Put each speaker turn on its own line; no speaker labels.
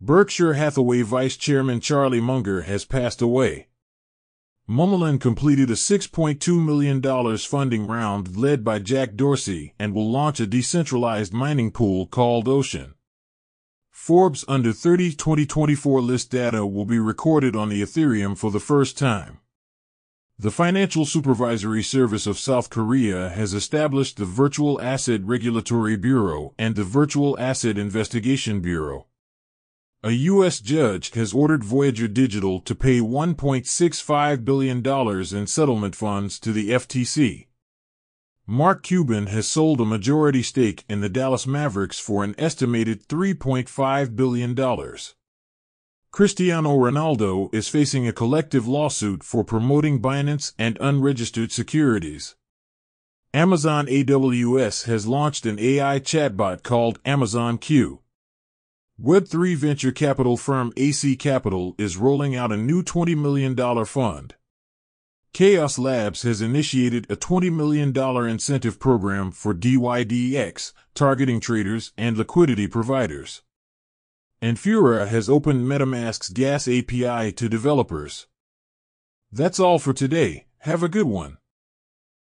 Berkshire Hathaway Vice Chairman Charlie Munger has passed away. Mummolin completed a $6.2 million funding round led by Jack Dorsey and will launch a decentralized mining pool called Ocean. Forbes Under 30 2024 list data will be recorded on the Ethereum for the first time. The Financial Supervisory Service of South Korea has established the Virtual Asset Regulatory Bureau and the Virtual Asset Investigation Bureau. A U.S. judge has ordered Voyager Digital to pay $1.65 billion in settlement funds to the FTC. Mark Cuban has sold a majority stake in the Dallas Mavericks for an estimated $3.5 billion. Cristiano Ronaldo is facing a collective lawsuit for promoting Binance and unregistered securities. Amazon AWS has launched an AI chatbot called Amazon Q. Web3 venture capital firm AC Capital is rolling out a new $20 million fund. Chaos Labs has initiated a $20 million incentive program for DYDX, targeting traders and liquidity providers. Infura has opened MetaMask's Gas API to developers. That's all for today. Have a good one.